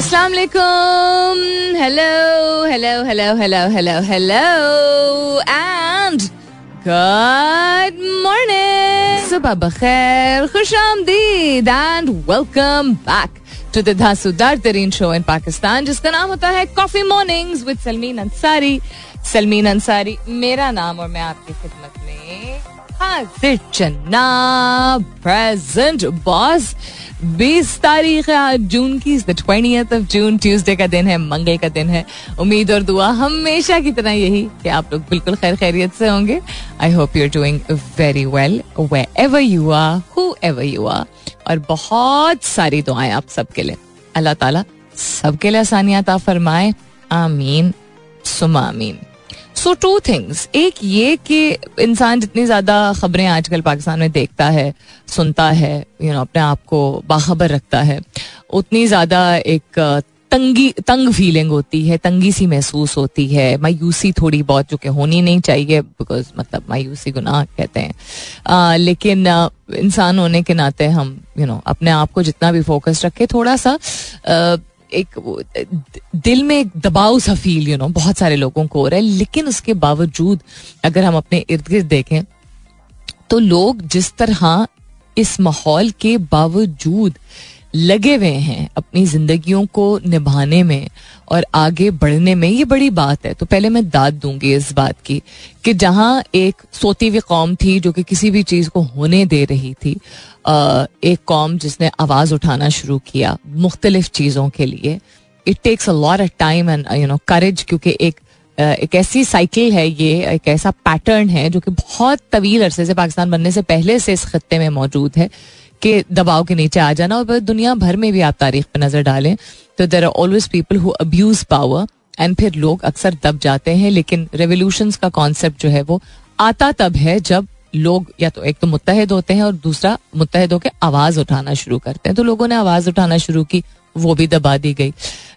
अस्सलाम वालेकुम hello hello hello hello hello hello and good morning सुबह बखैर खुश आमदीद and welcome back to the धांसूदार तरीन शो इन पाकिस्तान जिसका नाम होता है coffee mornings with Salmeen Ansari Salmeen Ansari मेरा नाम और मैं आपकी खिदमत में चन्ना प्रेजेंट बॉस बीस तारीख आज जून की ट्वेंटी ऑफ़ जून ट्यूसडे का दिन है, मंगल का दिन है। उम्मीद और दुआ हमेशा की तरह यही कि आप लोग बिल्कुल खैर खैरियत से होंगे। I hope you are doing very well wherever you are whoever you are और बहुत सारी दुआएँ आप सबके लिए। अल्लाह ताला सबके लिए आसानियात आ फरमाए। आमीन। सुमा आमीन। सो टू थिंग्स एक ये कि इंसान जितनी ज़्यादा खबरें आजकल पाकिस्तान में देखता है सुनता है यू you नो know, अपने आप को बाखबर रखता है उतनी ज़्यादा एक तंगी तंग फीलिंग होती है तंगी सी महसूस होती है। मायूसी थोड़ी बहुत जो कि होनी नहीं चाहिए बिकॉज़ मतलब मायूसी गुनाह कहते हैं। आ, लेकिन इंसान होने के नाते हम यू you नो know, अपने आप को जितना भी फोकस रखे थोड़ा सा आ, एक दिल में एक दबाव सा फील यू नो बहुत सारे लोगों को हो रहा है, लेकिन उसके बावजूद अगर हम अपने इर्द गिर्द देखें तो लोग जिस तरह इस माहौल के बावजूद लगे हुए हैं अपनी जिंदगियों को निभाने में और आगे बढ़ने में, ये बड़ी बात है। तो पहले मैं दाद दूँगी इस बात की कि जहाँ एक सोती हुई कौम थी जो कि किसी भी चीज़ को होने दे रही थी एक कौम जिसने आवाज़ उठाना शुरू किया मुख्तलिफ़ चीज़ों के लिए। It takes a lot of time and you know courage क्योंकि एक एक ऐसी साइकिल है ये, एक ऐसा पैटर्न है जो कि बहुत तवील अरसे से पाकिस्तान बनने से पहले से इस खत्ते में मौजूद है के दबाव के नीचे आ जाना और दुनिया भर में भी आप तारीख पर नज़र डालें तो there are always people who abuse power and फिर लोग अक्सर दब जाते हैं लेकिन रेवोल्यूशन का कॉन्सेप्ट जो है वो आता तब है जब लोग या तो एक तो मुतहद होते हैं और दूसरा मुतहद होकर आवाज़ उठाना शुरू करते हैं। तो लोगों ने आवाज़ उठाना शुरू की, वो भी दबा दी गई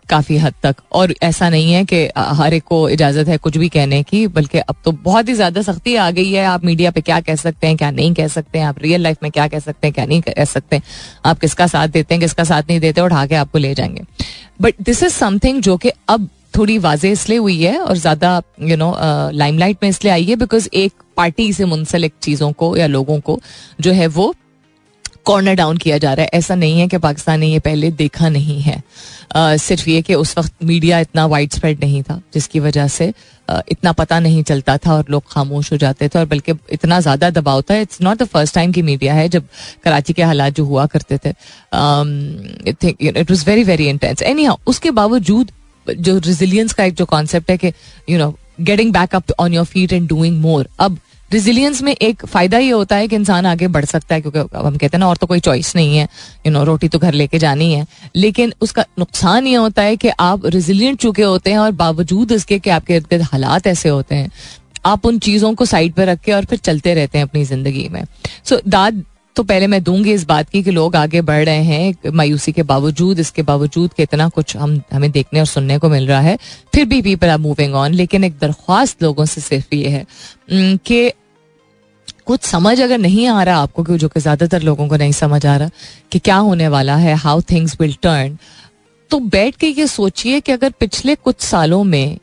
काफ़ी हद तक। और ऐसा नहीं है कि हर एक को इजाज़त है कुछ भी कहने की, बल्कि अब तो बहुत ही ज़्यादा सख्ती आ गई है। आप मीडिया पे क्या कह सकते हैं, क्या नहीं कह सकते हैं? आप रियल लाइफ में क्या कह सकते हैं, क्या नहीं कह सकते? हैं आप किसका साथ देते हैं, किसका साथ नहीं देते, उठा के आपको ले जाएँगे। बट दिस इज़ समथिंग जो कि अब थोड़ी वाजे इसलिए हुई है और ज़्यादा यू नो लाइमलाइट में इसलिए आई है बिकॉज़ एक पार्टी से मुंसलिक चीज़ों को या लोगों को जो है वो कॉर्नर डाउन किया जा रहा है। ऐसा नहीं है कि पाकिस्तान ने ये पहले देखा नहीं है। Uh, सिर्फ़ ये कि उस वक्त मीडिया इतना वाइड स्प्रेड नहीं था जिसकी वजह से uh, इतना पता नहीं चलता था और लोग खामोश हो जाते थे और बल्कि इतना ज़्यादा दबाव था। It's not the first time की मीडिया है जब कराची के हालात जो हुआ करते थे। It was very very intense any उसके बावजूद जो रिजिलियंस का एक जो कॉन्सेप्ट है कि you know getting back up on your feet and doing more अब रिजिलियंस में एक फ़ायदा ये होता है कि इंसान आगे बढ़ सकता है, क्योंकि अब हम कहते हैं ना, और तो कोई चॉइस नहीं है यू नो रोटी तो घर लेके जानी है। लेकिन उसका नुकसान ये होता है कि आप रिजिलियंट चुके होते हैं और बावजूद इसके कि आपके इर्द गिर्द हालात ऐसे होते हैं। आप उन चीज़ों को साइड पर रख के और फिर चलते रहते हैं अपनी ज़िंदगी में। सो दाद तो पहले मैं दूँगी इस बात की कि लोग आगे बढ़ रहे हैं, मायूसी के बावजूद, इसके बावजूद कि इतना कुछ हम, हमें देखने और सुनने को मिल रहा है। फिर भी पीपल आर मूविंग ऑन लेकिन एक दरख्वास्त लोगों से सिर्फ़ ये है कि कुछ समझ अगर नहीं आ रहा आपको जो कि ज़्यादातर लोगों को नहीं समझ आ रहा, कि क्या होने वाला है हाउ थिंग्स विल टर्न तो बैठ के ये सोचिए कि अगर पिछले कुछ सालों में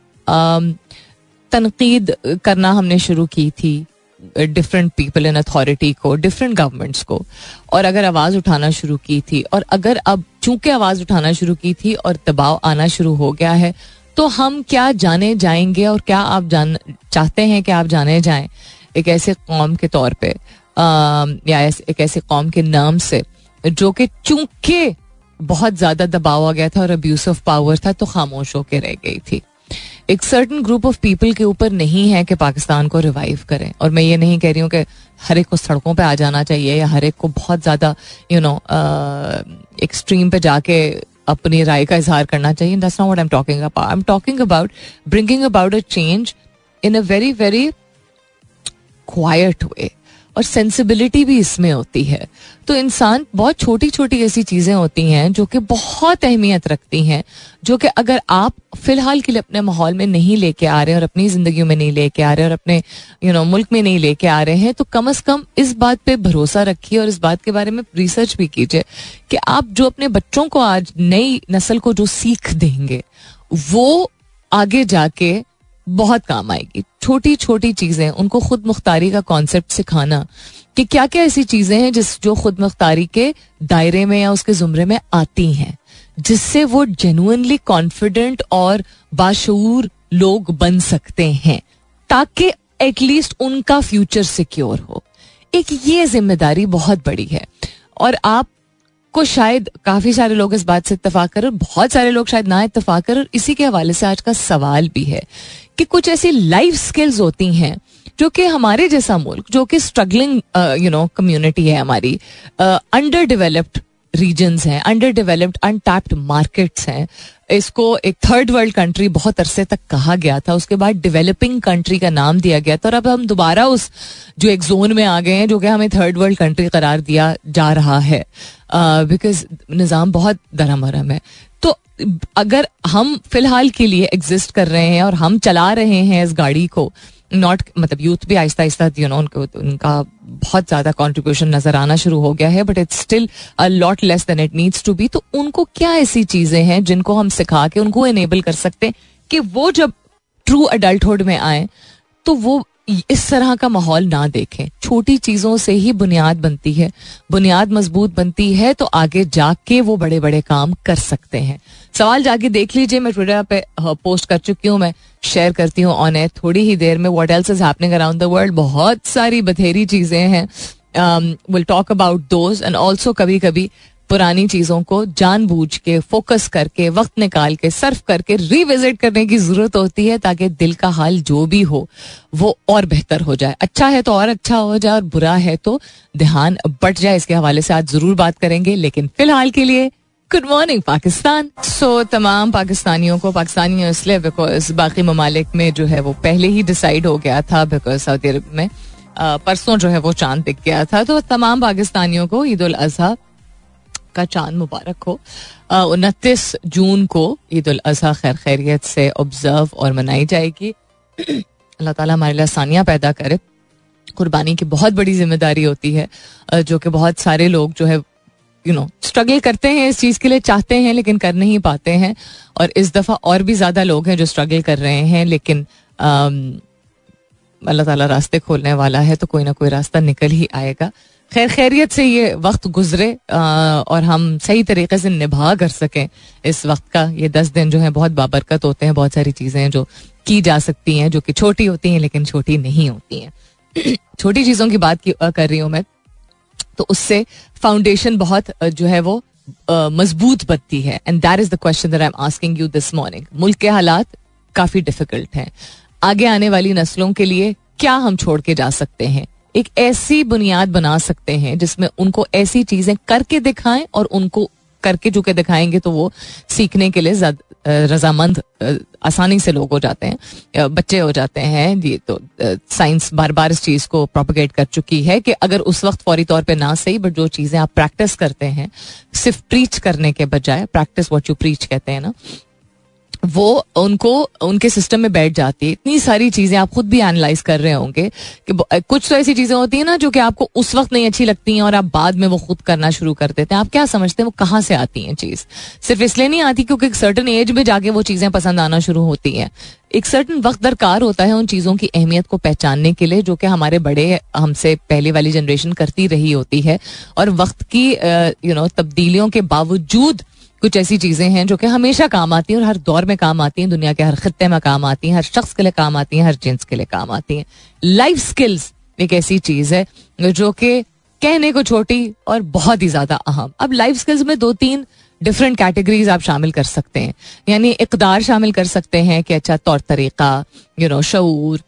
तनकीद करना हमने शुरू की थी डिफरेंट पीपल इन अथॉरिटी को डिफरेंट गवर्नमेंट्स को। और अगर आवाज़ उठाना शुरू की थी, और अगर अब चूँकि आवाज़ उठाना शुरू की थी और दबाव आना शुरू हो गया है तो हम क्या जाने जाएँगे और क्या आप जान, चाहते हैं कि आप जाने जाएँ एक ऐसे कौम के तौर पे या एक ऐसे कौम के नाम से, जो कि चूँकि बहुत ज़्यादा दबाव आ गया था और अब्यूज ऑफ़ पावर था तो खामोश होकर रह गई थी। एक सर्टन ग्रुप ऑफ़ पीपल के ऊपर नहीं है कि पाकिस्तान को रिवाइव करें। और मैं ये नहीं कह रही हूँ कि हर एक को सड़कों पे आ जाना चाहिए या हर एक को बहुत ज़्यादा यू नो एक्सट्रीम पे जाके अपनी राय का इजहार करना चाहिए। That's not I am talking I am talking about bringing about a change in a very very quiet way और सेंसिबिलिटी भी इसमें होती है। तो इंसान बहुत छोटी छोटी ऐसी चीज़ें होती हैं जो कि बहुत अहमियत रखती हैं, जो कि अगर आप फ़िलहाल के लिए अपने माहौल में नहीं लेके आ रहे और अपनी ज़िंदगी में नहीं लेके आ रहे और अपने यू नो मुल्क में नहीं लेके आ रहे हैं तो कम अज़ कम इस बात पे भरोसा रखिए और इस बात के बारे में रिसर्च भी कीजिए कि आप जो अपने बच्चों को आज नई नस्ल को जो सीख देंगे, वो आगे जाके बहुत काम आएगी। छोटी छोटी चीज़ें, उनको खुद मुख्तारी का कॉन्सेप्ट सिखाना कि क्या क्या ऐसी चीज़ें हैं जिस, जो खुद मुख्तारी के दायरे में या उसके जुमरे में आती हैं, जिससे वो जेनुअनली कॉन्फिडेंट और बाशूर लोग बन सकते हैं, ताकि एटलीस्ट उनका फ्यूचर सिक्योर हो। एक ये ज़िम्मेदारी बहुत बड़ी है। और आप को शायद काफ़ी सारे लोग इस बात से इतफाक कर बहुत सारे लोग शायद ना इतफाक कर, और इसी के हवाले से आज का सवाल भी है कि कुछ ऐसी लाइफ स्किल्स होती हैं जो कि हमारे जैसा मुल्क, जो कि स्ट्रगलिंग यू नो कम्युनिटी है हमारी अंडर डेवलप्ड रीजन्स हैं अंडर डेवलप्ड अनटैप्ड मार्केट्स हैं इसको एक थर्ड वर्ल्ड कंट्री बहुत अरसे तक कहा गया था। उसके बाद डेवलपिंग कंट्री का नाम दिया गया था। और अब हम दोबारा उस, जो एक जोन में आ गए हैं, जो कि हमें थर्ड वर्ल्ड कंट्री करार दिया जा रहा है। बिकॉज़ निज़ाम बहुत दरमरम है। तो अगर हम फ़िलहाल के लिए एग्जिस्ट कर रहे हैं और हम चला रहे हैं इस गाड़ी को नॉट मतलब यूथ भी आहिस्ता आहिस्ता यू नो उनको, उनका बहुत ज़्यादा कॉन्ट्रीब्यूशन नज़र आना शुरू हो गया है but it's still a lot less than it needs to be तो उनको क्या ऐसी चीज़ें हैं जिनको हम सिखा के, उनको एनेबल कर सकते हैं कि वो जब ट्रू अडल्टहुड में आए तो वो इस तरह का माहौल ना देखें। छोटी चीज़ों से ही बुनियाद बनती है। बुनियाद मज़बूत बनती है तो आगे जाके वो बड़े बड़े काम कर सकते हैं। सवाल जाके देख लीजिए, मैं ट्विटर पे पोस्ट कर चुकी हूँ, मैं शेयर करती हूँ ऑन एयर थोड़ी ही देर में। What else is happening around the world बहुत सारी बथेरी चीज़ें हैं। Will talk about those and also कभी कभी पुरानी चीज़ों को जानबूझ के फोकस करके, वक्त निकाल के सर्फ करके रिविजिट करने की ज़रूरत होती है ताकि दिल का हाल जो भी हो, वो और बेहतर हो जाए। अच्छा है तो और अच्छा हो जाए और बुरा है तो ध्यान बट जाए। इसके हवाले से आज ज़रूर बात करेंगे, लेकिन फ़िलहाल के लिए गुड मॉर्निंग पाकिस्तान। सो तमाम पाकिस्तानियों को पाकिस्तानी इसलिए बिकॉज़ बाकी ममालिक में जो है वो पहले ही डिसाइड हो गया था बिकॉज़ सऊदी अरब में परसों जो है वो चाँद दिख गया था। तो तमाम पाकिस्तानियों को ईद उल अजहा का चाँद मुबारक हो। उनतीस जून को ईद उल अजहा खैर खैरियत से ऑब्ज़र्व और मनाई जाएगी। अल्लाह ताला हमारे लिए आसानियाँ पैदा करे। कुर्बानी की बहुत बड़ी ज़िम्मेदारी होती है जो कि बहुत सारे लोग जो है यू नो स्ट्रगल करते हैं इस चीज़ के लिए, चाहते हैं लेकिन कर नहीं पाते हैं। और इस दफ़ा और भी ज़्यादा लोग हैं जो स्ट्रगल कर रहे हैं, लेकिन अल्लाह ताला रास्ते खोलने वाला है तो कोई ना कोई रास्ता निकल ही आएगा। खैर, खैरियत से ये वक्त गुजरे और हम सही तरीके से निभा कर सकें इस वक्त का। ये दस दिन जो है, बहुत बाबरकत होते हैं, बहुत सारी चीज़ें जो की जा सकती हैं, जो कि छोटी होती हैं, लेकिन छोटी नहीं होती हैं। छोटी चीज़ों की बात की कर रही हूँ मैं तो उससे फाउंडेशन बहुत जो है वो मज़बूत बनती है। And that is the question that I am asking you this morning मुल्क के हालात काफ़ी डिफ़िकल्ट हैं। आगे आने वाली नस्लों के लिए क्या हम छोड़ के जा सकते हैं? एक ऐसी बुनियाद बना सकते हैं जिसमें उनको ऐसी चीज़ें करके दिखाएँ और उनको करके जो के दिखाएँगे तो वो सीखने के लिए रजामंद आसानी से लोग हो जाते हैं बच्चे हो जाते हैं। ये तो साइंस बार बार इस चीज़ को प्रोपोगेट कर चुकी है कि अगर उस वक्त फौरी तौर पे ना सही बट जो चीज़ें आप प्रैक्टिस करते हैं, सिर्फ़ प्रीच करने के बजाय प्रैक्टिस वॉट यू प्रीच कहते हैं ना वो उनको, उनके सिस्टम में बैठ जाती है। इतनी सारी चीज़ें आप खुद भी एनालाइज कर रहे होंगे कि कुछ तो ऐसी चीज़ें होती है ना जो कि आपको उस वक्त नहीं अच्छी लगती हैं और आप बाद में वो खुद करना शुरू कर देते हैं। आप क्या समझते हैं? वो कहाँ से आती हैं चीज़? सिर्फ़ इसलिए नहीं आती क्योंकि एक सर्टन एज में जाके वो चीज़ें पसंद आना शुरू होती हैं। एक सर्टन वक्त दरकार होता है उन चीज़ों की अहमियत को पहचानने के लिए जो कि हमारे बड़े हमसे पहले वाली जनरेशन करती रही होती है। और वक्त की यू नो तब्दीलियों के बावजूद कुछ ऐसी चीज़ें हैं जो कि हमेशा काम आती हैं और हर दौर में काम आती हैं, दुनिया के हर खत्ते में काम आती हैं, हर शख्स के लिए काम आती हैं, हर जिन्स के लिए काम आती हैं। लाइफ स्किल्स एक ऐसी चीज़ है जो कि कहने को छोटी और बहुत ही ज़्यादा अहम। अब लाइफ स्किल्स में दो तीन डिफरेंट कैटेगरीज आप शामिल कर सकते हैं। यानी इकदार शामिल कर सकते हैं कि अच्छा तौर तरीका यू नो शूर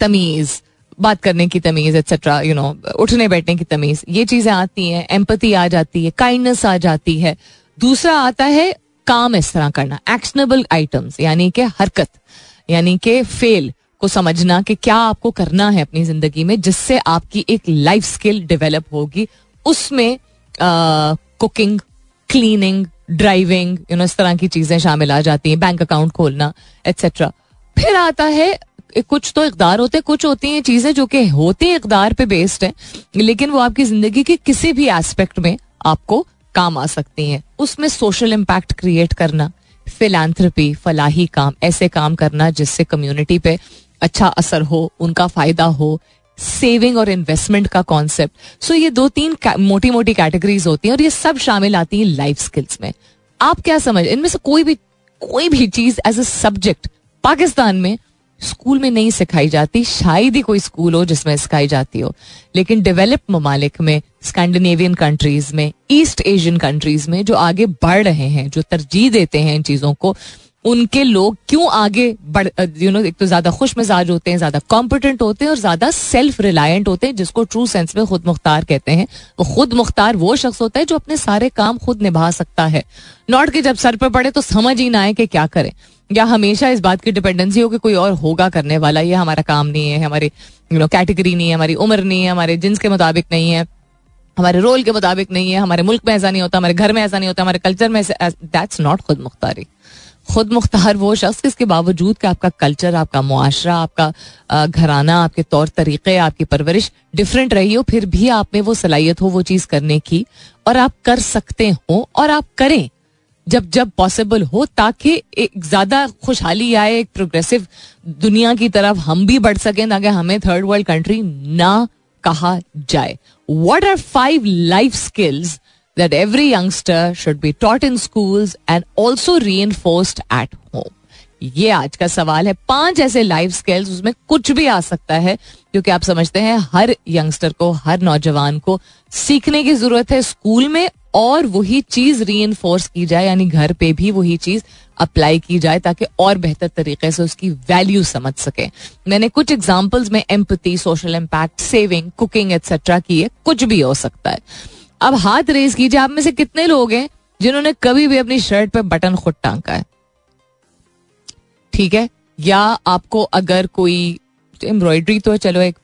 तमीज़ बात करने की तमीज एक्सेट्रा यू नो उठने बैठने की तमीज, ये चीज़ें आती हैं एम्पति आ जाती है काइंडनेस आ जाती है। दूसरा आता है काम इस तरह करना एक्शनेबल आइटम्स यानी कि हरकत, यानी कि फेल को समझना कि क्या आपको करना है अपनी ज़िंदगी में, जिससे आपकी एक लाइफ स्किल डेवलप होगी। उसमें cooking cleaning driving you know इस तरह की चीज़ें शामिल आ जाती हैं बैंक अकाउंट खोलना एट्सेट्रा फिर आता है कुछ तो इकदार होते हैं, कुछ होती हैं चीज़ें जो कि होती इकदार पे बेस्ड हैं, लेकिन वो आपकी ज़िंदगी के किसी भी एस्पेक्ट में आपको काम आ सकती हैं। उसमें सोशल इम्पैक्ट क्रिएट करना फिलैंथ्रपी फलाही काम, ऐसे काम करना जिससे कम्युनिटी पे अच्छा असर हो, उनका फ़ायदा हो सेविंग और इन्वेस्टमेंट का कॉन्सेप्ट सो ये दो तीन मोटी मोटी कैटेगरीज होती हैं और ये सब शामिल आती हैं लाइफ स्किल्स में। आप क्या समझ, इनमें से कोई भी कोई भी चीज़ एज ए सब्जेक्ट पाकिस्तान में स्कूल में नहीं सिखाई जाती। शायद ही कोई स्कूल हो जिसमें सिखाई जाती हो। लेकिन डेवलप ममालिक में स्कैंडिनेवियन कंट्रीज़ में ईस्ट एशियन कंट्रीज़ में जो आगे बढ़ रहे हैं, जो तरजीह देते हैं इन चीज़ों को, उनके लोग क्यों आगे बढ़ यू नो एक तो ज़्यादा खुश मिजाज होते हैं, ज़्यादा कॉम्पिटेंट होते हैं और ज़्यादा सेल्फ रिलायंट होते हैं, जिसको ट्रू सेंस में खुद मुख्तार कहते हैं। वो खुद मुख्तार वो शख्स होता है जो अपने सारे काम खुद निभा सकता है। नॉट के जब सर पर पड़े तो समझ ही ना आए कि क्या करें। या हमेशा इस बात की डिपेंडेंसी हो कि कोई और होगा करने वाला? ये हमारा काम नहीं है, हमारी यू नो कैटेगरी नहीं है, हमारी उम्र नहीं है, हमारे जिन्स के मुताबिक नहीं है, हमारे रोल के मुताबिक नहीं है, हमारे मुल्क में ऐसा नहीं होता, हमारे घर में ऐसा नहीं होता, हमारे कल्चर में दैट्स नॉट खुद मुख्तारी। खुद मुख्तार वो शख्स जिसके बावजूद कि आपका कल्चर आपका मुआशरा, आपका घराना, आपके तौर तरीके, आपकी परवरिश डिफरेंट रही हो, फिर भी आप में वो सलाहियत हो वो चीज़ करने की, और आप कर सकते हो, और आप करें। जब जब पॉसिबल हो, ताकि एक ज़्यादा खुशहाली आए, एक प्रोग्रेसिव दुनिया की तरफ़ हम भी बढ़ सकें, ताकि हमें थर्ड वर्ल्ड कंट्री ना कहा जाए। What are five life skills that every youngster should be taught in school and also reinforced at home ये आज का सवाल है। पाँच ऐसे लाइफ स्किल्स उसमें कुछ भी आ सकता है, क्योंकि आप समझते हैं, हर यंगस्टर को, हर नौजवान को सीखने की ज़रूरत है स्कूल में, और वही चीज़ री की जाए, यानी घर पे भी वही चीज़ अप्लाई की जाए, ताकि और बेहतर तरीके से उसकी वैल्यू समझ सके। मैंने कुछ एग्जाम्पल्स में empathy social impact saving cooking etcetera की है कुछ भी हो सकता है। अब हाथ रेज कीजिए, आप में से कितने लोग हैं जिन्होंने कभी भी अपनी शर्ट पे बटन खुद टांका है? ठीक है? या आपको अगर कोई एम्ब्रॉयडरी तो चलो एक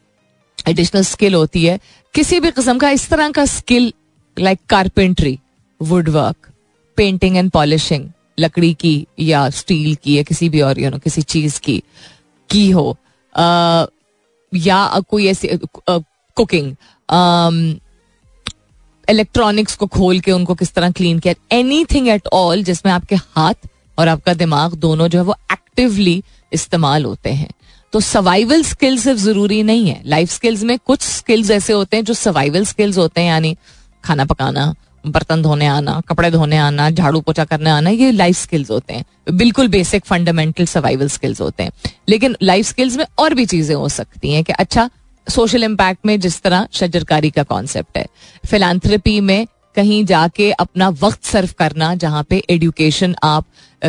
एडिशनल स्किल होती है किसी भी किस्म का इस तरह का skill like carpentry wood work painting and polishing लकड़ी की या स्टील की या किसी भी और यू नो किसी चीज़ की की हो आ, या कोई ऐसी कुकिंग इलेक्ट्रॉनिक्स को खोल के उनको किस तरह क्लीन किया एनी थिंग एट ऑल जिसमें आपके हाथ और आपका दिमाग दोनों जो है वो एक्टिवली इस्तेमाल होते हैं। तो सर्वाइवल स्किल्स सिर्फ़ ज़रूरी नहीं है। लाइफ स्किल्स में कुछ स्किल्स ऐसे होते हैं जो सर्वाइवल स्किल्स होते हैं, यानी खाना पकाना, बर्तन धोने आना, कपड़े धोने आना, झाड़ू पोछा करने आना, ये लाइफ स्किल्स होते हैं। बिल्कुल बेसिक फंडामेंटल सर्वाइवल स्किल्स होते हैं। लेकिन लाइफ स्किल्स में और भी चीज़ें हो सकती हैं कि अच्छा सोशल इम्पैक्ट में जिस तरह शजरकारी का कॉन्सेप्ट है। फिलानथ्रेपी में कहीं जाके अपना वक्त सर्व करना, जहाँ पे एडुकेशन आप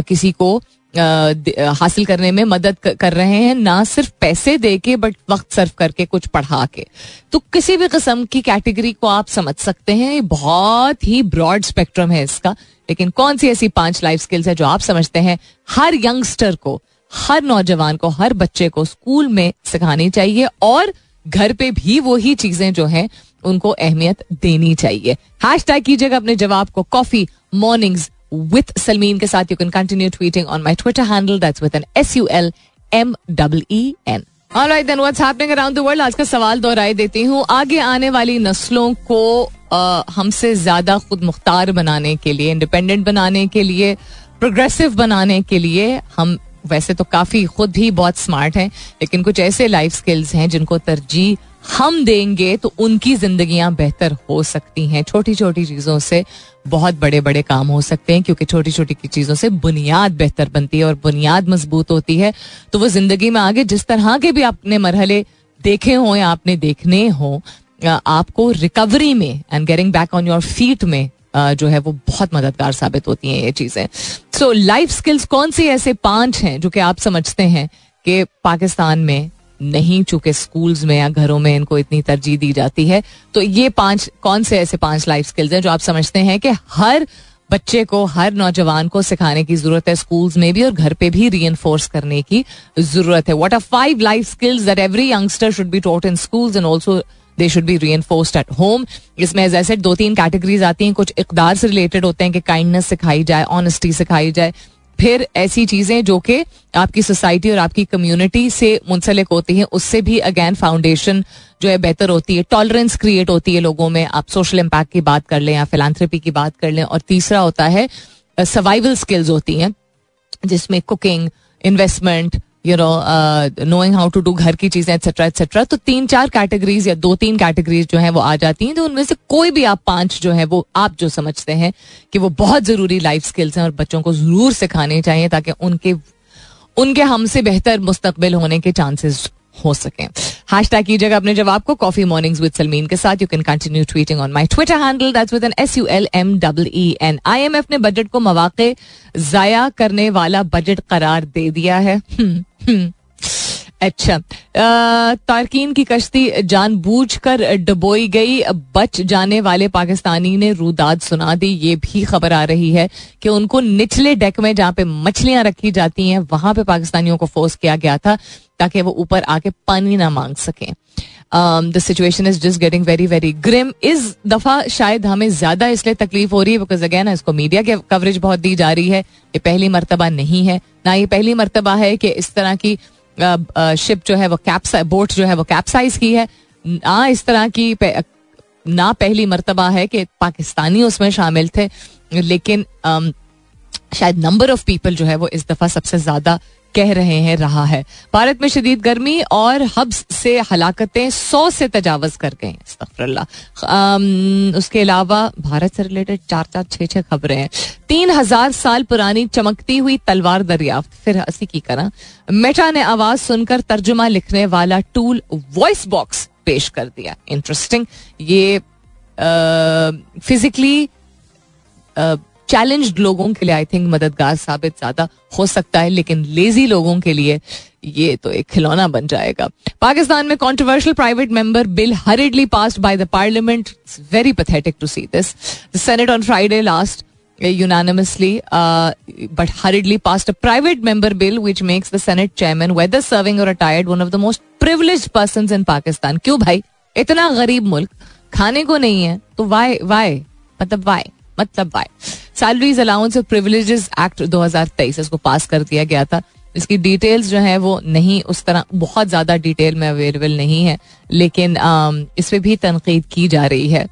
किसी को हासिल करने में मदद कर रहे हैं, ना सिर्फ़ पैसे दे के बट वक्त सर्व करके, कुछ पढ़ा के। तो किसी भी किस्म की कैटेगरी को आप समझ सकते हैं बहुत ही ब्रॉड स्पेक्ट्रम है इसका। लेकिन कौन सी ऐसी पाँच लाइफ स्किल्स है जो आप समझते हैं? हर यंगस्टर को, हर नौजवान को, हर बच्चे को स्कूल में सिखानी चाहिए, और घर पे भी वही चीज़ें जो हैं उनको अहमियत देनी चाहिए। हैश टैग कीजिएगा अपने जवाब को कॉफ़ी मॉर्निंग्स विथ सलमीन के साथ। You can continue tweeting on my Twitter handle that's with N S U L M double N Alright then what's happening around the world? आज का सवाल दोहराई देती हूँ। आगे आने वाली नस्लों को हमसे ज़्यादा खुद मुख्तार बनाने के लिए इंडिपेंडेंट बनाने के लिए प्रोग्रेसिव बनाने के लिए हम वैसे तो काफ़ी खुद ही बहुत स्मार्ट हैं, लेकिन कुछ ऐसे लाइफ स्किल्स हैं जिनको तरजीह हम देंगे तो उनकी जिंदगियाँ बेहतर हो सकती हैं। छोटी छोटी चीज़ों से बहुत बड़े बड़े काम हो सकते हैं, क्योंकि छोटी छोटी की चीज़ों से बुनियाद बेहतर बनती है और बुनियाद मज़बूत होती है। तो वो ज़िंदगी में आगे जिस तरह के भी आपने मरहले देखे हों या आपने देखने हों आपको रिकवरी में and getting back on your feet में जो है वो बहुत मददगार साबित होती हैं ये चीज़ें। सो लाइफ स्किल्स कौन सी ऐसे पाँच हैं जो कि आप समझते हैं कि पाकिस्तान में नहीं, चूँकि स्कूल्स में या घरों में इनको इतनी तरजीह दी जाती है। तो ये पाँच, कौन से ऐसे पाँच लाइफ स्किल्स हैं जो आप समझते हैं कि हर बच्चे को, हर नौजवान को सिखाने की ज़रूरत है स्कूल्स में भी और घर पे भी री करने की ज़रूरत है। What are five life skills that every youngster should be taught in schools and also they should be re at home इसमें एज दो तीन कैटेगरीज आती हैं। कुछ इकदार से रिलेटेड होते हैं कि काइंडनेस सिखाई जाए ऑनेस्टी सिखाई जाए। फिर ऐसी चीज़ें जो कि आपकी सोसाइटी और आपकी कम्युनिटी से मुंसलिक होती हैं, उससे भी अगेन फाउंडेशन जो है बेहतर होती है टॉलरेंस क्रिएट होती है लोगों में। आप सोशल इम्पैक्ट की बात कर लें या फिलानथ्रेपी की बात कर लें और तीसरा होता है सर्वाइवल स्किल्स होती हैं, जिसमें cooking investment you know knowing how to do घर की चीज़ें एक्सेट्रा एक्सेट्रा तो तीन चार कैटेगरीज या दो तीन कैटेगरीज जो है वो आ जाती हैं तो उनमें से कोई भी आप पाँच जो है वो, आप जो समझते हैं कि वो बहुत ज़रूरी लाइफ स्किल्स हैं और बच्चों को ज़रूर सिखाने चाहिए ताकि उनके उनके हमसे बेहतर मुस्तकबिल होने के चांसेस हो सके। हैश टैग कीजिएगा अपने जवाब को कॉफ़ी मॉर्निंग्स विद सलमीन के साथ। You can continue tweeting on my Twitter handle that's with N S U L M double E N I M F ने बजट को मौाक़े जाया करने वाला बजट करार दे दिया है। हम्म, हम्म। अच्छा तारकीन की कश्ती जान बूझ जानबूझकर डबोई गई। बच जाने वाले पाकिस्तानी ने रूदाद सुना दी। ये भी खबर आ रही है कि उनको निचले डेक में जहाँ पे मछलियाँ रखी जाती हैं वहाँ पे पाकिस्तानियों को फोर्स किया गया था। ताकि वो ऊपर आके पानी ना मांग सकें। The situation is just getting very very grim इस दफ़ा शायद हमें ज़्यादा इसलिए तकलीफ़ हो रही है बिकॉज़ अगेन इसको मीडिया की कवरेज बहुत दी जा रही है। ये पहली मरतबा नहीं है। ना ये पहली मरतबा है कि इस तरह की शिप जो है वो कैप्सा बोट जो है वो कैप्साइज की है। ना इस तरह की ना पहली मरतबा है कि पाकिस्तानी उसमें शामिल थे। लेकिन शायद नंबर ऑफ़ पीपल जो है वो इस दफ़ा सबसे ज़्यादा कह रहे हैं, रहा है। भारत में शदीद गर्मी और हब्स से हलाकतें सौ से तजावज कर गए उसके अलावा भारत से रिलेटेड चार चार छह छह खबरें हैं। तीन हज़ार साल पुरानी चमकती हुई तलवार दरियाफ्त, फिर हँसी की करा मेटा ने आवाज़ सुनकर तर्जुमा लिखने वाला टूल वॉइस बॉक्स पेश कर दिया। इंटरेस्टिंग। ये फिजिकली चैलेंज्ड लोगों के लिए आई थिंक मददगार साबित ज़्यादा हो सकता है लेकिन लेजी लोगों के लिए ये तो एक खिलौना बन जाएगा। पाकिस्तान में controversial private member bill hurriedly passed by the parliament very pathetic to see this senate on Friday last unanimously uh, but hurriedly passed a private member bill which makes the senate chairman whether serving or retired one of the most privileged persons in pakistan. क्यों भाई? इतना गरीब मुल्क खाने को नहीं है तो वाई वाई मतलब वाई मतलब why salaries allowance of privileges act 2023 इसको पास कर दिया गया था। इसकी डिटेल्स जो है वो नहीं, उस तरह बहुत ज़्यादा डिटेल में अवेलेबल नहीं है, लेकिन इस पर भी तनकीद की जा रही है।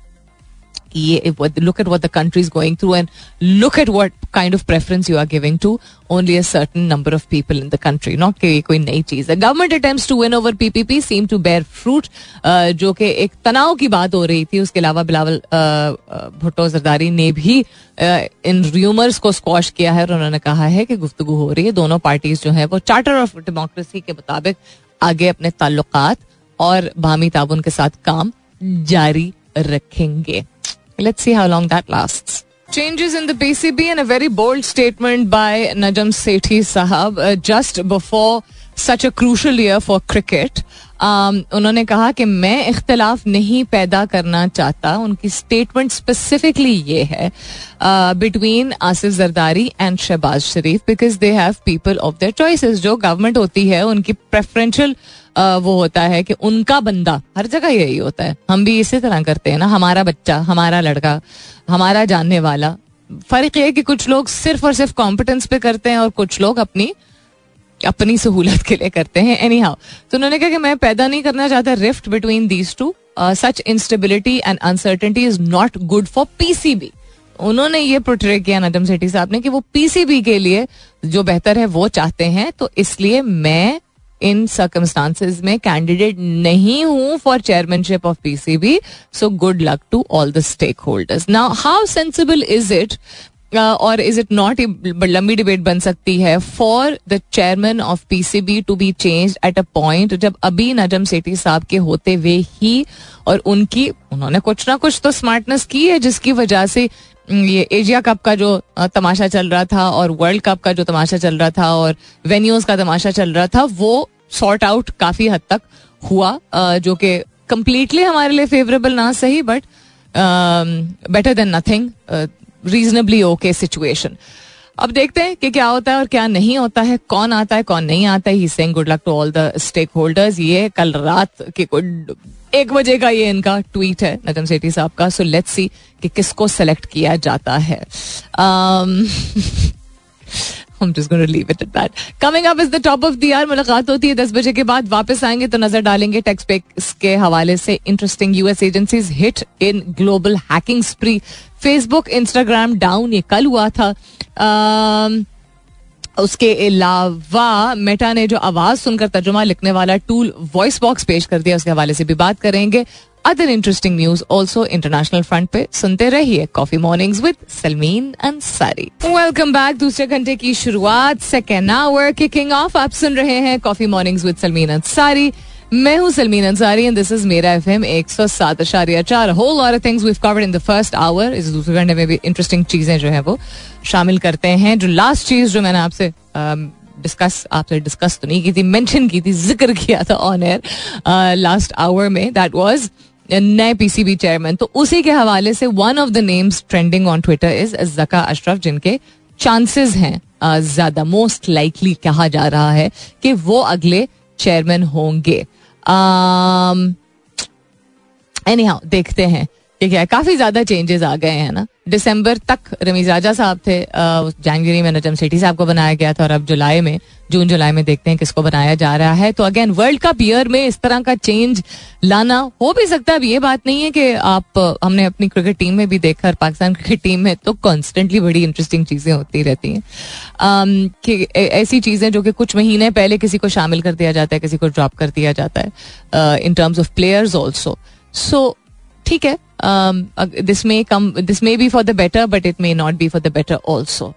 ये look at what the country is going through and look at what kind of preference you are giving to only a certain number of people in the country. Not कोई नई चीज़ है government attempt to win over PPP seem to bear fruit जो कि एक तनाव की बात हो रही थी उसके अलावा बिलावल भुट्टो जरदारी ने भी इन र्यूमर्स को स्कॉश किया है और उन्होंने कहा है कि गुफ्तु हो रही है दोनों पार्टीज़ जो है वो चार्टर ऑफ़ डेमोक्रेसी के मुताबिक आगे अपने ताल्लुकात और बामी ताउन के साथ काम जारी रखेंगे Let's see how long that lasts. Changes in the PCB and a very bold statement by Najam Sethi Sahab uh, just before such a crucial year for cricket. Um, उन्होंने कहा कि मैं इख्तलाफ नहीं पैदा करना चाहता उनकी स्टेटमेंट स्पेसिफिकली ये है between Asif Zardari and Shahbaz Sharif because they have people of their choices जो गवर्नमेंट होती है उनकी प्रेफरेंशियल वो होता है कि उनका बंदा, हर जगह यही होता है। हम भी इसी तरह करते हैं ना, हमारा बच्चा, हमारा लड़का, हमारा जानने वाला। फ़र्क ये कि कुछ लोग सिर्फ़ और सिर्फ़ कॉम्पिटेंस पे करते हैं और कुछ लोग अपनी अपनी सहूलत के लिए करते हैं। एनी हाउ तो उन्होंने कहा कि मैं पैदा नहीं करना चाहता rift between these two such instability and uncertainty is not good for PCB उन्होंने ये प्रोट्रे किया नजम सेठी साहब ने कि वो पीसीबी के लिए जो बेहतर है वो चाहते हैं तो इसलिए मैं इन सर्कमस्टांसिस में कैंडिडेट नहीं हूँ for chairmanship of PCB so good luck to all the stakeholders now how sensible is it और इज़ इट नॉट ए लंबी डिबेट बन सकती है for the chairman of PCB to be change at a point जब अभी नजम सेठी साहब के होते हुए ही और उनकी, उन्होंने कुछ ना कुछ तो स्मार्टनेस की है, जिसकी वजह से ये एशिया कप का जो तमाशा चल रहा था और वर्ल्ड कप का जो तमाशा चल रहा था और वेन्यूज का तमाशा चल रहा था, वो सॉर्ट आउट काफ़ी हद तक हुआ जो कि कम्प्लीटली हमारे लिए फेवरेबल ना सही, but better than nothing reasonably okay situation. अब देखते हैं कि क्या होता है और क्या नहीं होता है कौन आता है कौन नहीं आता है। He good luck to all the stakeholders ये कल रात के कुछ एक बजे का ये इनका ट्वीट है नजम सेठी साहब का। सो लेट्स सी कि किसको सेलेक्ट किया जाता है। Um, I'm just going to leave it at that. Coming up is the top of the hour. मुलाकात होती है दस बजे के बाद। वापस आएँगे तो नज़र डालेंगे टेक्स पेक्स के हवाले से interesting US agencies hit in global hacking spree Facebook Instagram down ये कल हुआ था। उसके अलावा मेटा ने जो आवाज़ सुनकर तर्जुमा लिखने वाला टूल वॉइस बॉक्स पेश कर दिया, उसके हवाले से भी बात करेंगे। Other interesting news also international front पे सुनते रहिए coffee mornings with Salmeen Ansari welcome back दूसरे घंटे की शुरुआत सेकेंड आवर किकिंग ऑफ़ आप सुन रहे हैं coffee mornings with Salmeen Ansari मैं हूँ Salmeen Ansari and this is मेरा एफ़ एम एक सौ सात अशारिया चार होल और things we covered in the first hour इस दूसरे घंटे में भी इंटरेस्टिंग चीज़ें जो है वो शामिल करते हैं जो लास्ट चीज़ जो मैंने आपसे डिस्कस आपसे डिस्कस तो नहीं की थी मेंशन की थी ज़िक्र किया था ऑन एयर लास्ट आवर में दैट वाज नए पीसीबी चेयरमैन तो उसी के हवाले से one of the names trending on Twitter is Zaka Ashraf जिनके चांसेस हैं ज़्यादा मोस्ट लाइकली कहा जा रहा है कि वो अगले चेयरमैन होंगे। एनी हाउ देखते हैं कि क्या, काफ़ी ज़्यादा चेंजेस आ गए हैं ना। दिसंबर तक रमीज राजा साहब थे जनवरी में नजम सेठी साहब को बनाया गया था और अब जुलाई में, जून जुलाई में देखते हैं किसको बनाया जा रहा है। तो अगेन वर्ल्ड कप ईयर में इस तरह का चेंज लाना हो भी सकता है। अब ये बात नहीं है कि आप, हमने अपनी क्रिकेट टीम में भी देखा और पाकिस्तान क्रिकेट टीम में तो कॉन्स्टेंटली बड़ी इंटरेस्टिंग चीज़ें होती रहती हैं। कि ऐसी चीज़ें जो कि कुछ महीने पहले किसी को शामिल कर दिया जाता है, किसी को ड्रॉप कर दिया जाता है in terms of players also so ठीक है। This may come this may be for the better but it may not be for the better also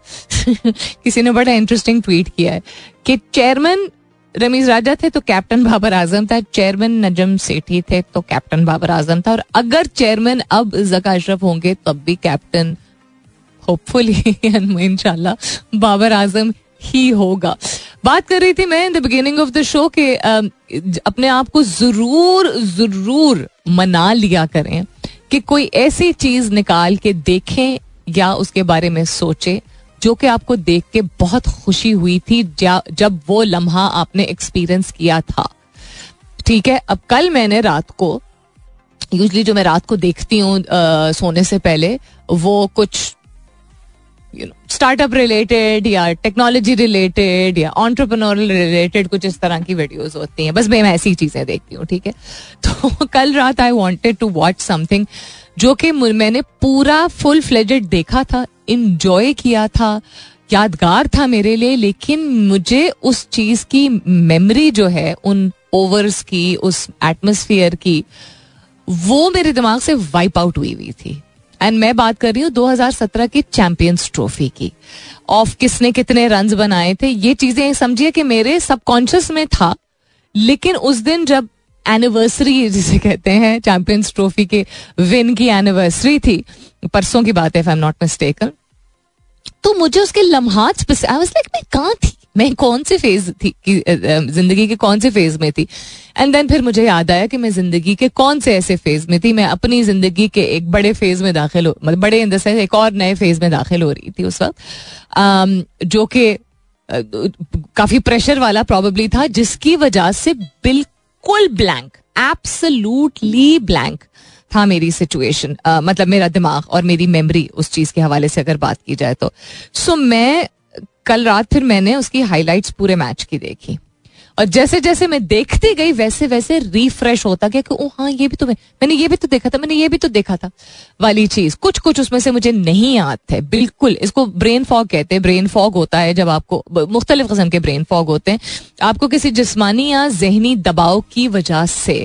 किसी ने बड़ा इंटरेस्टिंग ट्वीट किया है कि चेयरमैन रमीज राजा थे तो कैप्टन बाबर आज़म था चेयरमैन नजम सेठी थे तो कैप्टन बाबर आज़म था, और अगर चेयरमैन अब जका अशरफ होंगे, तब भी कैप्टन होपफुली इंशाल्लाह, बाबर आज़म ही होगा। बात कर रही थी मैं in the beginning of the show के अपने आप को ज़रूर ज़रूर मना लिया करें कि कोई ऐसी चीज़ निकाल के देखें या उसके बारे में सोचे, जो कि आपको देख के बहुत खुशी हुई थी जब वो लम्हा आपने एक्सपीरियंस किया था। ठीक है, अब कल मैंने रात को यूजली जो मैं रात को देखती हूँ सोने से पहले, वो कुछ यू नो स्टार्टअप रिलेटेड या टेक्नोलॉजी रिलेटेड या ऑन्टरप्रनोर रिलेटेड कुछ इस तरह की वीडियोस होती हैं। बस मैं ऐसी चीज़ें देखती हूँ, ठीक है? तो कल रात I wanted to watch something जो कि मैंने पूरा फुल फ्लेजेड देखा था इंजॉय किया था, यादगार था मेरे लिए, लेकिन मुझे उस चीज़ की मेमोरी जो है, उन ओवर्स की, उस एटमोसफियर की, वो मेरे दिमाग से वाइप आउट हुई हुई थी। एंड मैं बात कर रही हूँ 2017 की चैंपियंस ट्रॉफी की। ऑफ़ किसने कितने रन बनाए थे? ये चीज़ें समझिए कि मेरे सबकॉन्शियस में था, लेकिन उस दिन जब एनिवर्सरी जिसे कहते हैं चैंपियंस ट्रॉफी के विन की एनिवर्सरी थी, परसों की बात है आई एम नॉट मिस्टेकन तो मुझे उसके लम्हात आई वाज लाइक मैं कहाँ थी? मैं कौन से फ़ेज़ थी ज़िंदगी के कौन से फ़ेज़ में थी? एंड देन फिर मुझे याद आया कि मैं ज़िंदगी के कौन से ऐसे फ़ेज़ में थी। मैं अपनी ज़िंदगी के एक बड़े फ़ेज़ में दाखिल हो मतलब बड़े इन देंस एक और नए फ़ेज़ में दाखिल हो रही थी उस वक्त। जो कि काफ़ी प्रेशर वाला प्रॉबेबली था जिसकी वजह से बिल्कुल ब्लैंक एब्सोल्युटली ब्लैंक था मेरी सिचुएशन मतलब मेरा दिमाग और मेरी मेमोरी उस चीज़ के हवाले से अगर बात की जाए तो। सो so, मैं कल रात फिर मैंने उसकी हाईलाइट्स पूरे मैच की देखी। और जैसे जैसे मैं देखती गई वैसे वैसे रिफ्रेश होता गया कि ओ हाँ ये भी तो मैं, मैंने ये भी तो देखा था, मैंने ये भी तो देखा था। वाली चीज़ कुछ कुछ उसमें से मुझे नहीं याद थे बिल्कुल। इसको ब्रेन फॉग कहते हैं ब्रेन फॉग होता है जब आपको मुख्तलिफ़ किस्म के ब्रेन फॉग होते हैं। आपको किसी जिस्मानी या जहनी दबाव की वजह से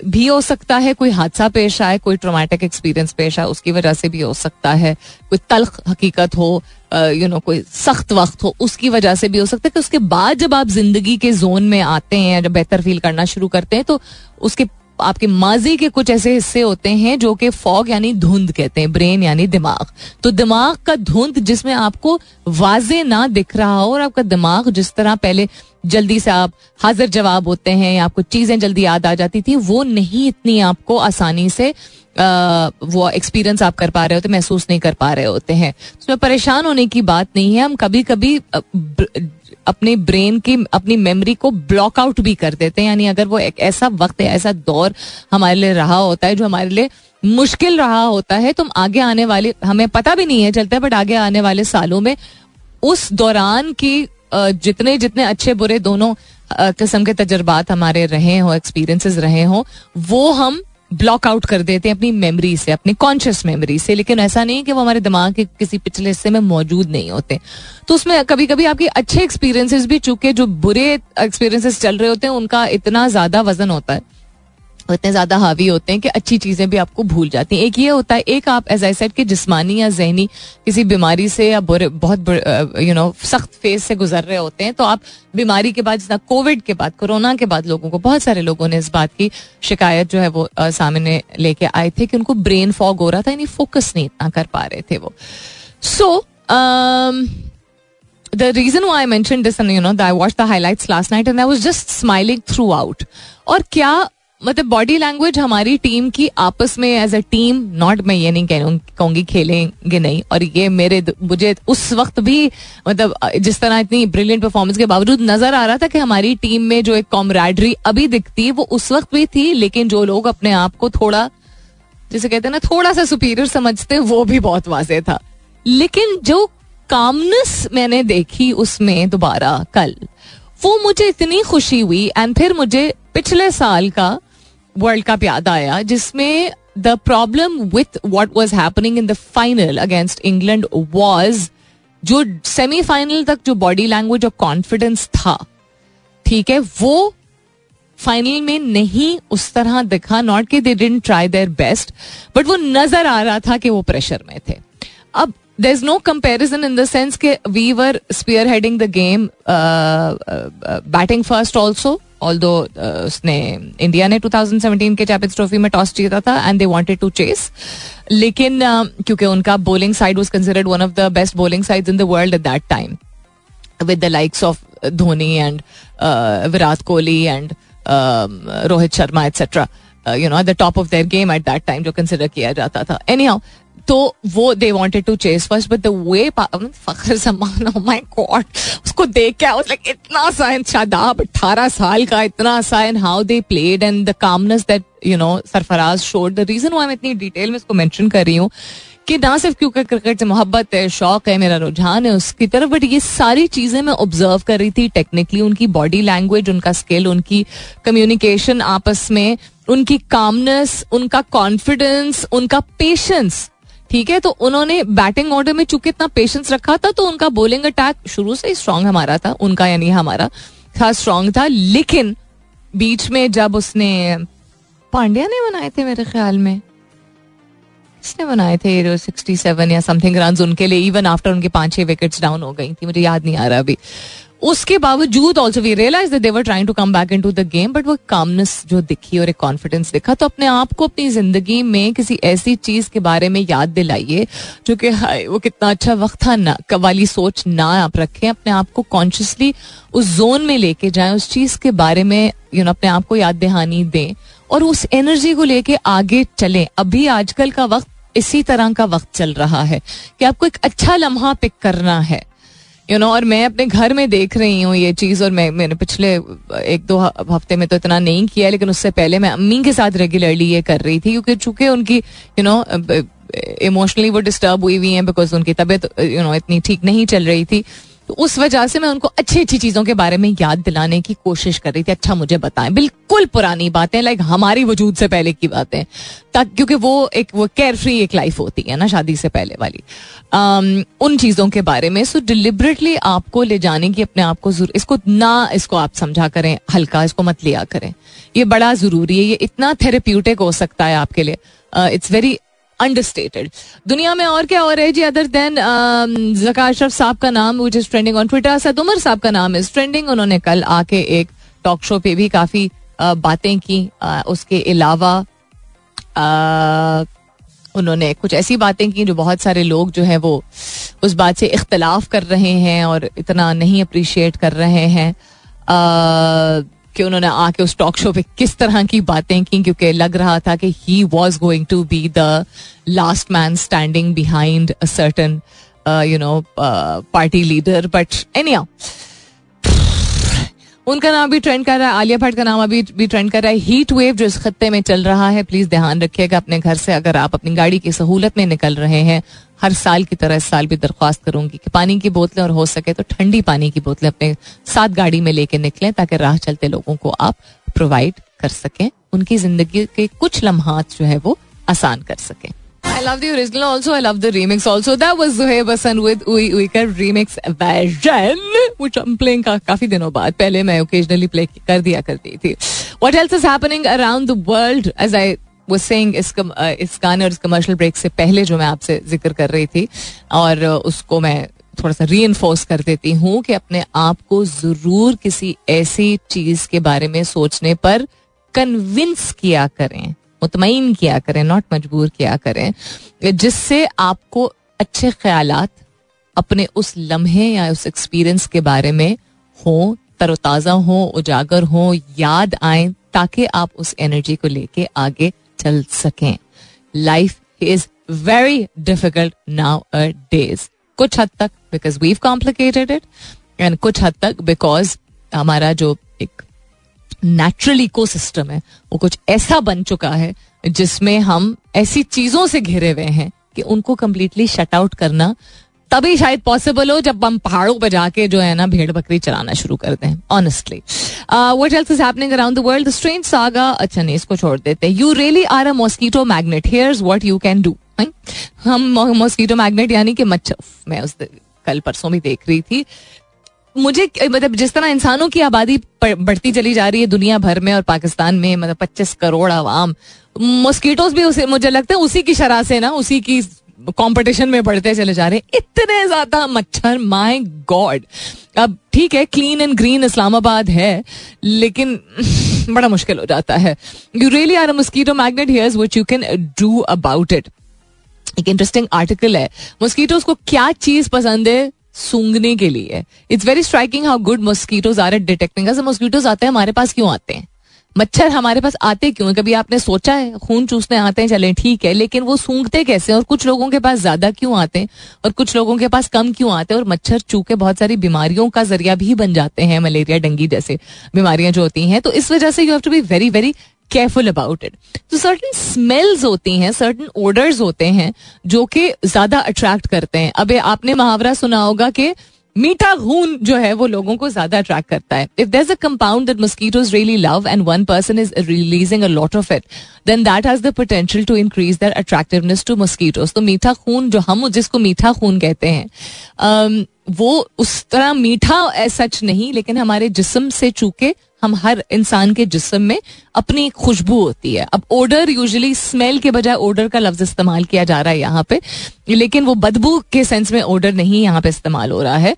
भी हो सकता है, कोई हादसा पेश आए, कोई ट्रोमेटिक एक्सपीरियंस पेश आए, उसकी वजह से भी हो सकता है। कोई तलख हकीकत हो यू नो कोई सख्त वक्त हो, उसकी वजह से भी हो सकता है कि उसके बाद जब आप ज़िंदगी के जोन में आते हैं जब बेहतर फील करना शुरू करते हैं तो उसके, आपके माजी के कुछ ऐसे हिस्से होते हैं जो कि फॉग यानी धुंध कहते हैं ब्रेन यानी दिमाग। तो दिमाग का धुंध जिसमें आपको वाजे ना दिख रहा हो और आपका दिमाग जिस तरह पहले जल्दी से आप हाजिर जवाब होते हैं या आपको चीज़ें जल्दी याद आ जाती थी वो नहीं इतनी आपको आसानी से आ, वो एक्सपीरियंस आप कर पा रहे होते महसूस नहीं कर पा रहे होते हैं। उसमें परेशान होने की बात नहीं है हम कभी कभी अपने ब्रेन की अपनी मेमोरी को ब्लॉक आउट भी कर देते हैं। यानी अगर वो एक ऐसा वक्त है ऐसा दौर हमारे लिए रहा होता है जो हमारे लिए मुश्किल रहा होता है तो हम आगे आने वाले हमें पता भी नहीं है चलता बट आगे आने वाले सालों में उस दौरान की जितने जितने अच्छे बुरे दोनों किस्म के तजर्बात हमारे रहे हो एक्सपीरियंसेस रहे हों, वो हम ब्लॉक आउट कर देते हैं अपनी मेमोरी से, अपनी कॉन्शियस मेमोरी से। लेकिन ऐसा नहीं कि वो हमारे दिमाग के किसी पिछले हिस्से में मौजूद नहीं होते। तो उसमें कभी कभी आपके अच्छे एक्सपीरियंसेस भी, चूँकि जो बुरे एक्सपीरियंसेस चल रहे होते हैं, उनका इतना ज़्यादा वज़न होता है। इतने ज़्यादा हावी होते हैं कि अच्छी चीज़ें भी आपको भूल जाती हैं। एक ये होता है एक आप एज आई सेट कि जिस्मानी या जहनी किसी बीमारी से या बुरे बहुत यू नो सख्त फ़ेज़ से गुजर रहे होते हैं तो आप बीमारी के बाद जितना कोविड के बाद कोरोना के बाद लोगों को बहुत सारे लोगों ने इस बात की शिकायत जो है वो आ, सामने लेके आए थे कि उनको ब्रेन फॉग हो रहा था यानी फोकस नहीं इतना कर पा रहे थे वो। So the reason I mention this you know I watch the highlights last night and I was just smiling throughout और क्या मतलब बॉडी लैंग्वेज हमारी टीम की आपस में एज अ टीम नॉट मैं ये नहीं कहूँगी खेलेंगे नहीं, और ये मेरे मुझे उस वक्त भी मतलब जिस तरह इतनी ब्रिलियंट परफॉर्मेंस के बावजूद नज़र आ रहा था कि हमारी टीम में जो एक कॉमराडरी अभी दिखती है, वो उस वक्त भी थी, लेकिन जो लोग अपने आप को थोड़ा, जिसे कहते हैं ना, थोड़ा सा सुपीरियर समझते, वो भी बहुत वाजे था। लेकिन जो कामनेस मैंने देखी उसमें दोबारा कल, वो मुझे इतनी खुशी हुई एंड फिर मुझे पिछले साल का वर्ल्ड कप याद आया, जिसमें the problem with what was happening in the final against England was जो सेमीफाइनल तक जो बॉडी लैंग्वेज और कॉन्फिडेंस था, ठीक है, वो फाइनल में नहीं उस तरह दिखा नॉट कि they didn't try their best but वो नज़र आ रहा था कि वो प्रेशर में थे। अब there is no comparison in the sense के we were spearheading the game batting first also although उसने इंडिया ने 2017 के चैंपियंस ट्रॉफी में टॉस जीता था and they wanted to chase लेकिन uh, क्योंकि उनका bowling side was considered one of the best bowling sides in the world at that time with the likes of Dhoni and Virat Kohli and Rohit Sharma etcetera you know at the top of their game at that time जो consider किया जाता था. Any how तो वो they wanted to chase first but the way Fakhar Zaman my god उसको देख के like इतना सा शादाब 18 साल का इतना सा and how they played and the calmness that you know Sarfaraz showed the reason why मैं इतनी डिटेल में इसको मेंशन कर रही हूँ, कि ना सिर्फ़ क्योंकि क्रिकेट से मोहब्बत है, शौक है, मेरा रुझान है उसकी तरफ़ बट ये सारी चीज़ें मैं ऑब्ज़र्व कर रही थी टेक्निकली उनकी बॉडी लैंग्वेज उनका स्किल उनकी कम्युनिकेशन आपस में, उनकी कामनेस उनका कॉन्फिडेंस उनका पेशेंस ठीक है तो उन्होंने बैटिंग ऑर्डर में चूँकि इतना पेशेंस रखा था तो उनका बोलिंग अटैक शुरू से ही स्ट्रांग हमारा था, उनका यानी हमारा था स्ट्रांग था। लेकिन बीच में जब उसने पांड्या ने बनाए थे मेरे ख्याल में, किसने बनाए थे सिक्सटी सेवन या समथिंग रन उनके लिए इवन आफ्टर उनके पाँच छह विकेट्स डाउन हो गई थी, मुझे याद नहीं आ रहा अभी। उसके बावजूद also we realise they're trying to come back into the game but वो कामनेस जो दिखी और एक कॉन्फिडेंस दिखा तो अपने आप को अपनी ज़िंदगी में किसी ऐसी चीज़ के बारे में याद दिलाइए जो कि वो कितना अच्छा वक्त था ना वाली सोच ना आप रखें अपने आप को कॉन्शियसली उस जोन में लेके जाएँ उस चीज़ के बारे में यू you नो know, अपने आप को याद दहानी दें और उस एनर्जी को लेके आगे चलें। अभी आजकल का वक्त इसी तरह का वक्त चल रहा है कि आपको एक अच्छा लम्हा पिक करना है। यू you नो know, और मैं अपने घर में देख रही हूँ ये चीज़ और मैं मैंने पिछले एक दो हफ़्ते में तो इतना नहीं किया लेकिन उससे पहले मैं अम्मी के साथ रेगुलरली ये कर रही थी क्योंकि चूँकि उनकी यू नो इमोशनली वो डिस्टर्ब हुई हुई हैं बिकॉज़ उनकी तबीयत यू नो इतनी ठीक नहीं चल रही थी। तो उस वजह से मैं उनको अच्छी अच्छी चीज़ों के बारे में याद दिलाने की कोशिश कर रही थी। अच्छा मुझे बताएँ। बिल्कुल पुरानी बातें लाइक हमारी वजूद से पहले की बातें। तक क्योंकि वो एक वो केयर फ्री एक लाइफ होती है ना शादी से पहले वाली। um, उन चीज़ों के बारे में। सो डिलिबरेटली आपको ले जाने की अपने आप को इसको ना इसको आप समझा करें हल्का इसको मत लिया करें। ये बड़ा ज़रूरी है। ये इतना थेरेप्यूटिक हो सकता है आपके लिए। इट्स वेरी अंडरस्टेटेड दुनिया में और क्या और है जी अदर देन जका अशरफ साहब का नाम which is trending on Twitter सद उमर साहब का नाम इज़ ट्रेंडिंग उन्होंने कल आके एक टॉक शो पे भी काफ़ी uh, बातें की uh, उसके अलावा uh, उन्होंने कुछ ऐसी बातें की जो बहुत सारे लोग जो है वो उस बात से इख्तलाफ कर रहे हैं और इतना नहीं अप्रिशिएट कर रहे हैं। कि उन्होंने आके उस टॉक शो पे किस तरह की बातें की, क्योंकि लग रहा था कि he was going to be the last man standing behind certain you know party leader but any उनका नाम भी ट्रेंड कर रहा है, आलिया भट्ट का नाम अभी भी ट्रेंड कर रहा है। हीट वेव जो इस खत्ते में चल रहा है प्लीज़ ध्यान रखिएगा, अपने घर से अगर आप अपनी गाड़ी की सहूलत में निकल रहे हैं हर साल की तरह इस साल भी दरख्वास्त करूँगी कि पानी की बोतलें और हो सके तो ठंडी पानी की बोतलें अपने साथ गाड़ी में लेके निकलें ताकि राह चलते लोगों को आप प्रोवाइड कर सकें उनकी ज़िंदगी के कुछ लम्हात जो है वो आसान कर सकें I love the original also. I love the remix also. That was Zuhaib Hassan with Ui Uikar remix version, which I'm playing का काफ़ी दिनों बाद पहले मैं occasionally play कर दिया करती थी. What else is happening around the world? As I saying इस इस गाने और इस कमर्शियल ब्रेक से पहले जो मैं आपसे ज़िक्र कर रही थी, और उसको मैं थोड़ा सा री कर देती हूँ कि अपने आप को ज़रूर किसी ऐसी चीज़ के बारे में सोचने पर कन्विंस किया करें मुतमिन किया करें नॉट मजबूर किया करें, जिससे आपको अच्छे ख्याल अपने उस लम्हे या उस एक्सपीरियंस के बारे में हो, तरोताज़ा हो, उजागर हो, याद आए, ताकि आप उस एनर्जी को लेके आगे चल सकें। Life is very difficult nowadays कुछ हद तक because we've complicated it and कुछ हद तक बिकॉज़ हमारा जो एक नेचुरल इको सिस्टम है, वो कुछ ऐसा बन चुका है जिसमें हम ऐसी चीज़ों से घिरे हुए हैं कि उनको कंप्लीटली शट आउट करना तभी शायद पॉसिबल हो जब हम पहाड़ों पर जाके जो है ना भेड़ बकरी चलाना शुरू कर दें honestly what else is happening around the world strange saga अच्छा नहीं, इसको छोड़ देते you really are a mosquito magnet here's what you can do हम मॉस्किटो मैग्नेट यानी कि मच्छर। मैं उस कल परसों भी देख रही थी। मुझे मतलब जिस तरह इंसानों की आबादी बढ़ती चली जा रही है दुनिया भर में और पाकिस्तान में मतलब पच्चीस करोड़ आवाम। मॉस्किटोज भी उसे, मुझे लगता है उसी की शराह से ना, उसी की कंपटीशन में बढ़ते चले जा रहे हैं। इतने ज़्यादा मच्छर माय गॉड अब ठीक है क्लीन एंड ग्रीन इस्लामाबाद है, लेकिन बड़ा मुश्किल हो जाता है। You really are a mosquito magnet here's which you can do about it एक इंटरेस्टिंग आर्टिकल है। मस्कीटोज को क्या चीज़ पसंद है? सूंघने के लिए। It's very striking how good mosquitoes are at detecting mosquitoes आते हैं, हमारे पास क्यों आते हैं? मच्छर हमारे पास आते क्यों कभी आपने सोचा है? खून चूसने आते हैं, चले, ठीक है, लेकिन वो सूंघते कैसे और कुछ लोगों के पास ज़्यादा क्यों आते हैं? और कुछ लोगों के पास कम क्यों आते हैं? और मच्छर चूके बहुत सारी बीमारियों का ज़रिया भी बन जाते हैं, मलेरिया, डेंगी जैसे बीमारियाँ जो होती हैं। तो इस वजह से you have to be very very careful about it तो सर्टन स्मेल्स होती हैं सर्टन ओडर्स होते हैं, जो कि ज़्यादा अट्रैक्ट करते हैं। अब, आपने मुहावरा सुना होगा कि मीठा खून जो है वो लोगों को ज़्यादा अट्रैक्ट करता है. If there a compound that mosquitoes really love and one person is releasing a lot of it then that has the potential to increase their attractiveness to mosquitoes तो मीठा खून जो हम जिसको मीठा खून कहते हैं um, वो उस तरह मीठा सच नहीं लेकिन हमारे जिसम से चूके हम हर इंसान के जिसम में अपनी खुशबू होती है। अब ओडर यूजुअली स्मेल के बजाय ओडर का लफ्ज इस्तेमाल किया जा रहा है यहाँ पे लेकिन वो बदबू के सेंस में ओडर नहीं यहाँ पे इस्तेमाल हो रहा है।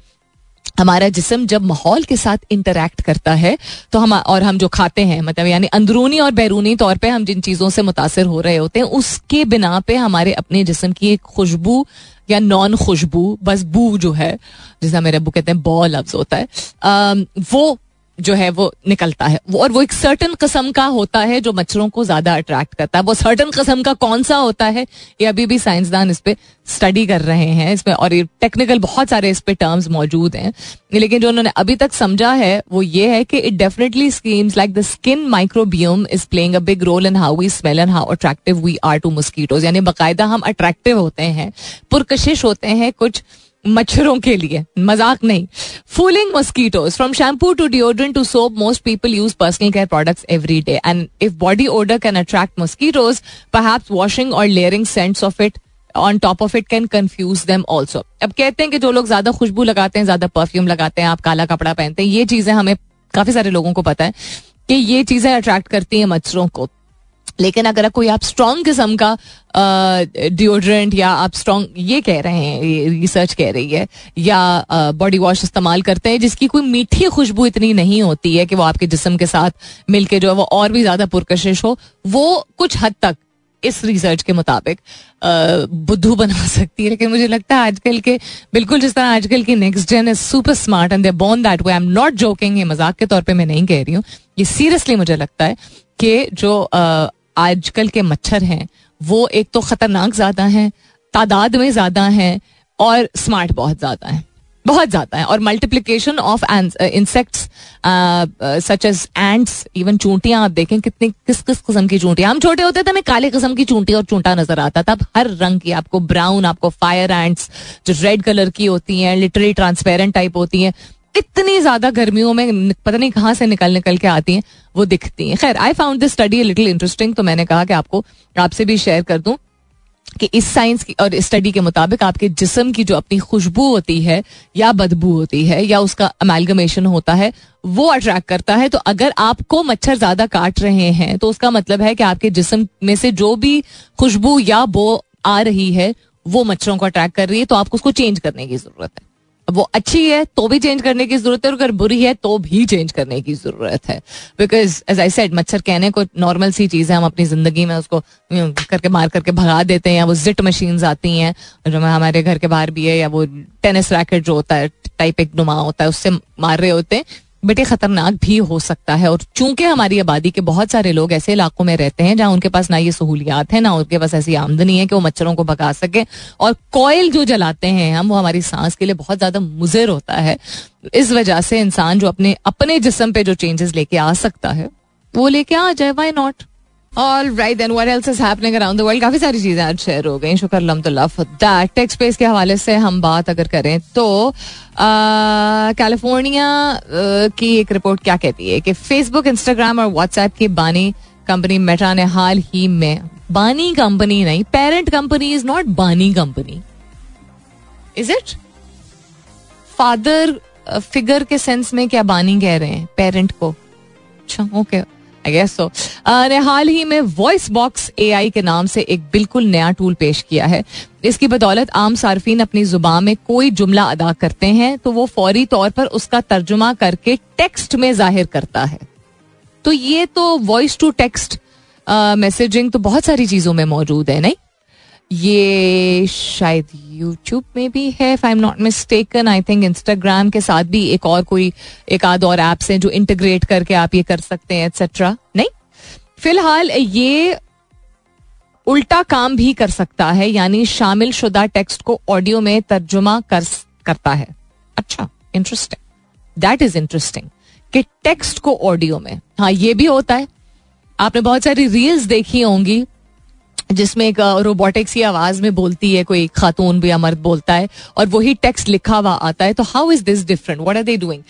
हमारा जिसम जब माहौल के साथ इंटरेक्ट करता है तो हम और हम जो खाते हैं मतलब यानी अंदरूनी और बैरूनी तौर पे हम जिन चीज़ों से मुतासर हो रहे होते हैं उसके बिना पे हमारे अपने जिसम की एक खुशबू या नॉन खुशबू बस बू जो है जिसे मेरे अबू कहते हैं बॉ लफ्ज होता है आ, वो जो है वो निकलता है। और वो एक सर्टन किस्म का होता है जो मच्छरों को ज़्यादा अट्रैक्ट करता है। वो सर्टन किस्म का कौन सा होता है, ये अभी भी साइंसदान इस पे स्टडी कर रहे हैं इसमें और ये टेक्निकल बहुत सारे इस पे टर्म्स मौजूद हैं। लेकिन जो उन्होंने अभी तक समझा है, वो ये है कि it definitely seems like the skin microbiome is playing a big role in how we smell and how attractive we are to mosquitoes यानी बाकायदा हम अट्रैक्टिव होते हैं, पुरकशिश होते हैं कुछ मच्छरों के लिए। मज़ाक नहीं। Fooling mosquitoes from shampoo to deodorant to soap most people use personal care products every day and if body odour can attract mosquitoes पर वॉशिंग और layering scents of it on top of it can confuse them also अब कहते हैं कि जो लोग ज़्यादा खुशबू लगाते हैं, ज़्यादा परफ्यूम लगाते हैं, आप काला कपड़ा पहनते हैं, ये चीज़ें हमें काफ़ी सारे लोगों को पता है कि ये चीज़ें अट्रैक्ट करती हैं मच्छरों को। लेकिन अगर कोई आप स्ट्रॉन्ग किस्म का डिओड्रेंट या आप स्ट्रॉन्ग ये कह रहे हैं रिसर्च कह रही है, या बॉडी वॉश इस्तेमाल करते हैं, जिसकी कोई मीठी खुशबू इतनी नहीं होती है कि वो आपके जिसम के साथ मिलके जो है वो और भी ज़्यादा पुरकशिश हो, वो कुछ हद तक इस रिसर्च के मुताबिक बुद्धू बना सकती है लेकिन मुझे लगता है आजकल के, बिल्कुल जिस तरह आजकल की next gen is super smart and they born that way I am not joking ये मज़ाक के तौर पे मैं नहीं कह रही हूँ। ये सीरियसली मुझे लगता है कि जो आजकल के मच्छर हैं, वो एक तो खतरनाक ज़्यादा हैं, तादाद में ज़्यादा हैं और स्मार्ट बहुत ज़्यादा हैं। बहुत ज़्यादा है और multiplication of insects such as ants even चूंटियाँ, आप देखें कितनी किस किस किस्म की चूंटियाँ हम छोटे होते थे, हमें काले किस्म की चूंटी और चूंटा नज़र आता था। अब हर रंग की, आपको ब्राउन आपको फायर एंड्स जो रेड कलर की होती हैं लिटरली ट्रांसपेरेंट टाइप होती हैं इतनी ज़्यादा गर्मियों में पता नहीं कहाँ से निकल निकल के आती हैं, वो दिखती हैं। खैर I found this study little interesting तो मैंने कहा कि आपको, आपसे भी शेयर कर दूँ कि इस साइंस की और स्टडी के मुताबिक आपके जिसम की जो अपनी खुशबू होती है, या बदबू होती है, या उसका अमेलगमेशन होता है, वो अट्रैक्ट करता है। तो अगर आपको मच्छर ज़्यादा काट रहे हैं तो उसका मतलब है कि आपके जिसम में से जो भी खुशबू या बो आ रही है, वो मच्छरों को अट्रैक्ट कर रही है। तो आपको उसको चेंज करने की ज़रूरत है। वो अच्छी है तो भी चेंज करने की ज़रूरत है, और अगर बुरी है तो भी चेंज करने की ज़रूरत है। बिकॉज़ एज आई सेड मच्छर कहने को नॉर्मल सी चीज़ है, हम अपनी ज़िंदगी में उसको करके मार करके भगा देते हैं, या वो जिट मशीन आती हैं, जो हमारे घर के बाहर भी है, या वो टेनिस रैकेट जो होता है टाइप एक नुमा होता है, उससे मार रहे होते हैं बेटे खतरनाक भी हो सकता है। और चूँकि हमारी आबादी के बहुत सारे लोग ऐसे इलाकों में रहते हैं जहाँ उनके पास ना ये सहूलियात है, ना उनके पास ऐसी आमदनी है कि वो मच्छरों को भगा सके। और कोयल जो जलाते हैं हम, वो हमारी सांस के लिए बहुत ज़्यादा मुजिर होता है। इस वजह से इंसान जो अपने अपने जिसम पे जो चेंजेस लेके आ सकता है, वो लेके आ जाए why not all right then what else is happening around the world काफ़ी सारी चीज़ें आज शेयर हो गई। शुक्र टेक्स स्पेस के हवाले से हम बात अगर करें तो कैलिफ़ोर्निया की एक रिपोर्ट क्या कहती है कि फेसबुक इंस्टाग्राम और व्हाट्सएप की बानी कंपनी मेटा ने हाल ही में बानी कंपनी नहीं पेरेंट कंपनी इज़ नॉट बानी company is it father figure के सेंस में क्या बानी कह रहे हैं? पेरेंट को. अच्छा ओके. आई सो ने हाल ही में वॉइस बॉक्स एआई के नाम से एक बिल्कुल नया टूल पेश किया है। इसकी बदौलत आम सार्फिन अपनी ज़ुबान में कोई जुमला अदा करते हैं तो वो फौरी तौर पर उसका तर्जुमा करके टेक्स्ट में ज़ाहिर करता है। तो ये तो वॉइस टू टेक्स्ट मैसेजिंग तो बहुत सारी चीज़ों में मौजूद है, नहीं? ये शायद यूट्यूब में भी है I am not mistaken I think Instagram के साथ भी एक और कोई, एक आध और एप्स हैं जो इंटीग्रेट करके आप ये कर सकते हैं एक्सेट्रा नहीं? फ़िलहाल ये उल्टा काम भी कर सकता है, यानी शामिल शुदा टेक्स्ट को ऑडियो में तर्जुमा कर करता है। अच्छा इंटरेस्टिंग दैट इज़ इंटरेस्टिंग कि टेक्स्ट को ऑडियो में। हाँ ये भी होता है। आपने बहुत सारी रील्स देखी होंगी। जिसमें एक रोबोटिक्स की आवाज़ में बोलती है, कोई खातून भी या मर्द बोलता है, और वही टेक्स्ट लिखा हुआ आता है। तो how is this different what are they doing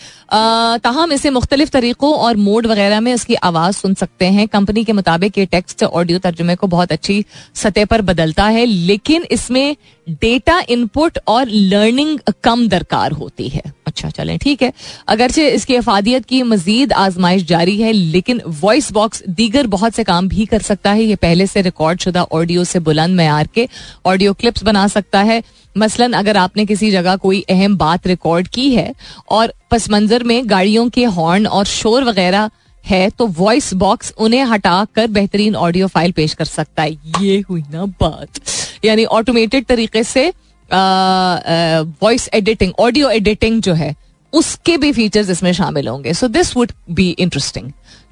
ताहम इसे मुख्तलिफ़ तरीकों और मोड वगैरह में उसकी आवाज़ सुन सकते हैं। कंपनी के मुताबिक ये टेक्स्ट ऑडियो तर्जुमे को बहुत अच्छी सतह पर बदलता है, लेकिन इसमें डेटा इनपुट और लर्निंग कम दरकार होती है। अच्छा चलें, ठीक है। अगरचे इसकी अफादियत की मजीद आजमाइश जारी है, लेकिन वॉइस बॉक्स दीगर बहुत से काम भी कर सकता है। ये पहले से रिकॉर्ड शुदा ऑडियो से बुलंद मैार के ऑडियो क्लिप्स बना सकता है। मसलन अगर आपने किसी जगह कोई अहम बात रिकॉर्ड की है और पस मंजर में गाड़ियों के हॉर्न और शोर वगैरह है तो वॉइस बॉक्स उन्हें हटा कर बेहतरीन ऑडियो फ़ाइल पेश कर सकता है। ये हुई ना बात। यानी ऑटोमेटेड तरीके से वॉइस एडिटिंग ऑडियो एडिटिंग जो है, उसके भी फीचर्स इसमें शामिल होंगे। So this would be interesting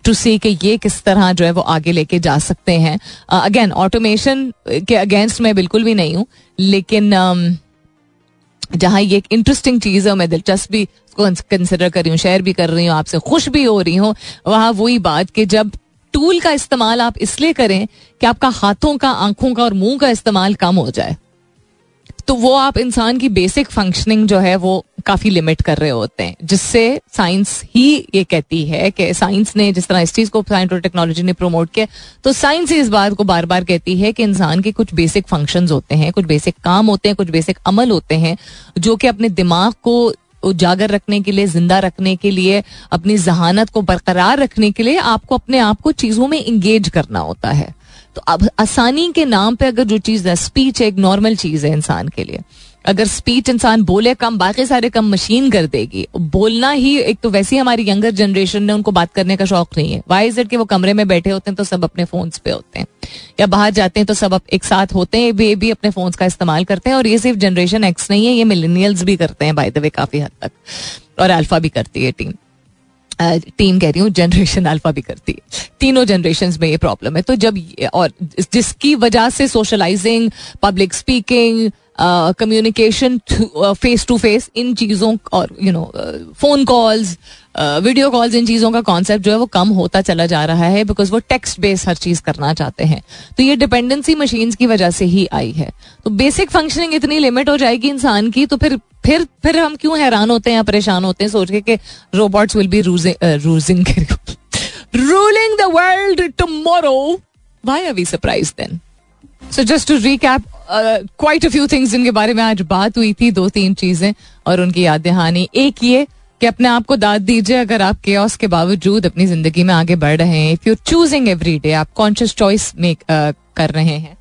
to see कि ये किस तरह जो है वो आगे लेके जा सकते हैं। अगेन uh, ऑटोमेशन के अगेंस्ट मैं बिल्कुल भी नहीं हूँ लेकिन um, जहाँ ये एक इंटरेस्टिंग चीज़ है मैं दिलचस्प भी कंसिडर कर रही हूँ शेयर भी कर रही हूँ आपसे खुश भी हो रही हूँ वहाँ वही बात कि जब टूल का इस्तेमाल आप इसलिए करें कि आपका हाथों का आँखों का और मुँह का इस्तेमाल कम हो जाए। तो वो आप इंसान की बेसिक फंक्शनिंग जो है वो काफ़ी लिमिट कर रहे होते हैं, जिससे साइंस ही ये कहती है कि साइंस ने जिस तरह इस चीज़ को साइंस और टेक्नोलॉजी ने प्रमोट किया तो साइंस ही इस बात को बार बार कहती है कि इंसान के कुछ बेसिक फ़ंक्शंस होते हैं, कुछ बेसिक काम होते हैं, कुछ बेसिक अमल होते हैं, जो कि अपने दिमाग को उजागर रखने के लिए, ज़िंदा रखने के लिए, अपनी जहानत को बरकरार रखने के लिए आपको अपने आप को चीज़ों में इंगेज करना होता है। तो अब आसानी के नाम पे अगर जो चीज़ है स्पीच एक नॉर्मल चीज़ है इंसान के लिए। अगर स्पीच इंसान बोले कम बाकी सारे कम मशीन कर देगी। बोलना ही एक तो वैसे ही हमारी यंगर जनरेशन ने उनको बात करने का शौक नहीं है। वाई इज़ इट कि वो कमरे में बैठे होते हैं तो सब अपने फोन्स पे होते हैं। या बाहर जाते हैं तो सब एक साथ होते हैं भी, भी अपने फोन्स का इस्तेमाल करते हैं और ये सिर्फ़ जनरेशन एक्स नहीं है ये मिलेनियल्स भी करते हैं बाय द वे काफ़ी हद तक। और अल्फ़ा भी करती है टीम टीम कह रही हूँ जनरेशन अल्फ़ा भी करती है। तीनों जनरेशन में ये प्रॉब्लम है। तो जब और जिसकी वजह से socializing public speaking communication face to face इन चीज़ों और you know phone calls video calls इन चीज़ों का कॉन्सेप्ट जो है वो कम होता चला जा रहा है बिकॉज़ वो टेक्स्ट बेस हर चीज़ करना चाहते हैं। तो ये डिपेंडेंसी मशीन्स की वजह से ही आई है। तो बेसिक फंक्शनिंग इतनी लिमिट हो जाएगी इंसान की तो फिर फिर फिर हम क्यों हैरान होते हैं, परेशान होते हैं, सोच के कि robots will be रूजिंग ruling the world tomorrow why are we surprised then so just to recap quite a few things जिनके बारे में आज बात हुई थी, दो तीन चीज़ें और उनकी याद दहानी एक ये कि अपने आप को दाद दीजिए अगर आप के के बावजूद अपनी ज़िंदगी में आगे बढ़ रहे हैं। If you choosing every day आप कॉन्शियस चॉइस मेक कर रहे हैं।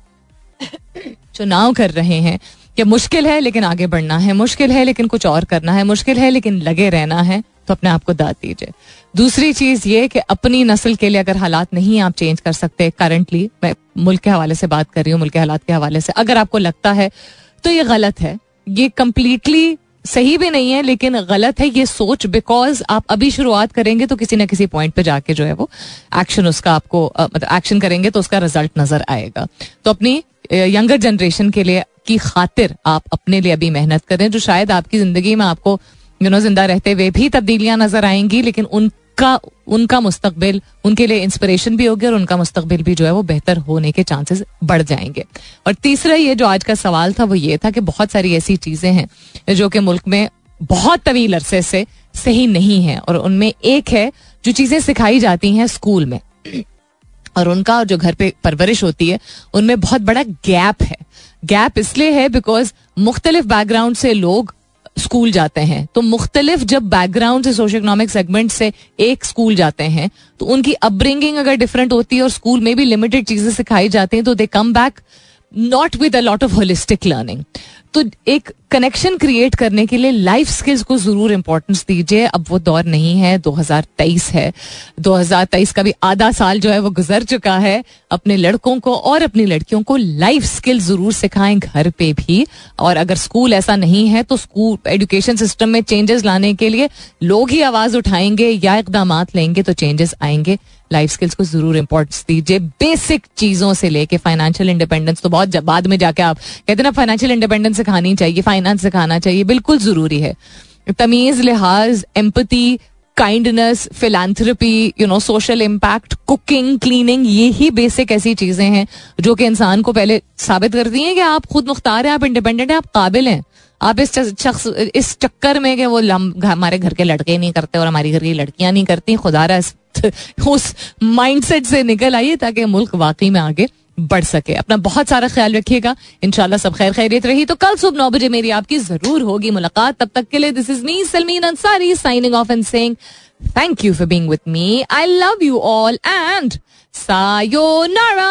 चुनाव कर रहे हैं कि मुश्किल है लेकिन आगे बढ़ना है, मुश्किल है लेकिन कुछ और करना है, मुश्किल है लेकिन लगे रहना है तो अपने आप को दाद दीजिए। दूसरी चीज़ ये कि अपनी नस्ल के लिए अगर हालात नहीं आप चेंज कर सकते करंटली मैं मुल्क के हवाले से बात कर रही हूँ, मुल्क के हालात के हवाले से। अगर आपको लगता है तो ये गलत है। ये कम्प्लीटली सही भी नहीं है, लेकिन गलत है ये सोच बिकॉज़ आप अभी शुरुआत करेंगे तो किसी ना किसी पॉइंट पे जाके जो है वो एक्शन उसका आपको मतलब एक्शन करेंगे तो उसका रिज़ल्ट नज़र आएगा। तो अपनी यंगर जनरेशन के लिए की खातिर आप अपने लिए अभी मेहनत करें, जो शायद आपकी ज़िंदगी में आपको यू नो ज़िंदा रहते हुए भी तब्दीलियाँ नज़र आएँगी, लेकिन उनका उनका मुस्तकबिल, उनके लिए इंस्पिरेशन भी होगी और उनका मुस्तकबिल भी जो है वो बेहतर होने के चांसेस बढ़ जाएँगे। और तीसरा ये जो आज का सवाल था, वो ये था कि बहुत सारी ऐसी चीज़ें हैं जो कि मुल्क में बहुत तवील अरसे से सही नहीं है और उनमें एक है जो चीज़ें सिखाई जाती हैं स्कूल में। और उनका और जो घर पे परवरिश होती है, उनमें बहुत बड़ा गैप है। गैप इसलिए है बिकॉज़ मुख्तलिफ़ बैकग्राउंड से लोग स्कूल जाते हैं। तो मुख्तलिफ़ जब बैकग्राउंड से सोशो इकोनॉमिक सेगमेंट से एक स्कूल जाते हैं तो उनकी अपब्रिंगिंग अगर डिफरेंट होती है और स्कूल में भी लिमिटेड चीज़ें सिखाई जाती हैं तो they come back not with a lot of holistic learning तो एक कनेक्शन क्रिएट करने के लिए लाइफ स्किल्स को ज़रूर इंपॉर्टेंस दीजिए। अब वो दौर नहीं है 2023 है। 2023 का भी आधा साल जो है वो गुजर चुका है। अपने लड़कों को और अपनी लड़कियों को लाइफ स्किल ज़रूर सिखाएँ घर पे भी। और अगर स्कूल ऐसा नहीं है तो स्कूल एजुकेशन सिस्टम में चेंजेस लाने के लिए लोग ही आवाज़ उठाएँगे या इकदाम लेंगे तो चेंजेस आएँगे। लाइफ स्किल्स को ज़रूर इंपॉर्टेंस दीजिए। बेसिक चीज़ों से लेके फाइनेंशियल इंडिपेंडेंस तो बहुत बाद में जाके आप कहते ना फाइनेंशियल इंडिपेंडेंस सिखानी चाहिए फाइनेंस सिखाना चाहिए, बिल्कुल ज़रूरी है। तमीज, लिहाज empathy kindness philanthropy you know social impact cooking cleaning ये ही बेसिक ऐसी चीज़ें हैं जो कि इंसान को पहले साबित करती हैं कि आप खुद मुख्तार हैं, आप इंडिपेंडेंट हैं, आप काबिल हैं। आप इस शख्स, इस चक्कर में कि वो हमारे घर के लड़के नहीं करते और हमारी घर की लड़कियाँ नहीं करती, खुदा उस माइंडसेट से निकल आइए ताकि मुल्क वाकई में आगे बढ़ सके। अपना बहुत सारा ख्याल रखिएगा। इंशाल्लाह सब खैर खैरियत रही। तो कल सुबह नौ बजे मेरी आपकी ज़रूर होगी मुलाकात। तब तक के लिए this is me Salmeen Ansari signing off and saying thank you for being with me I love you all and sayonara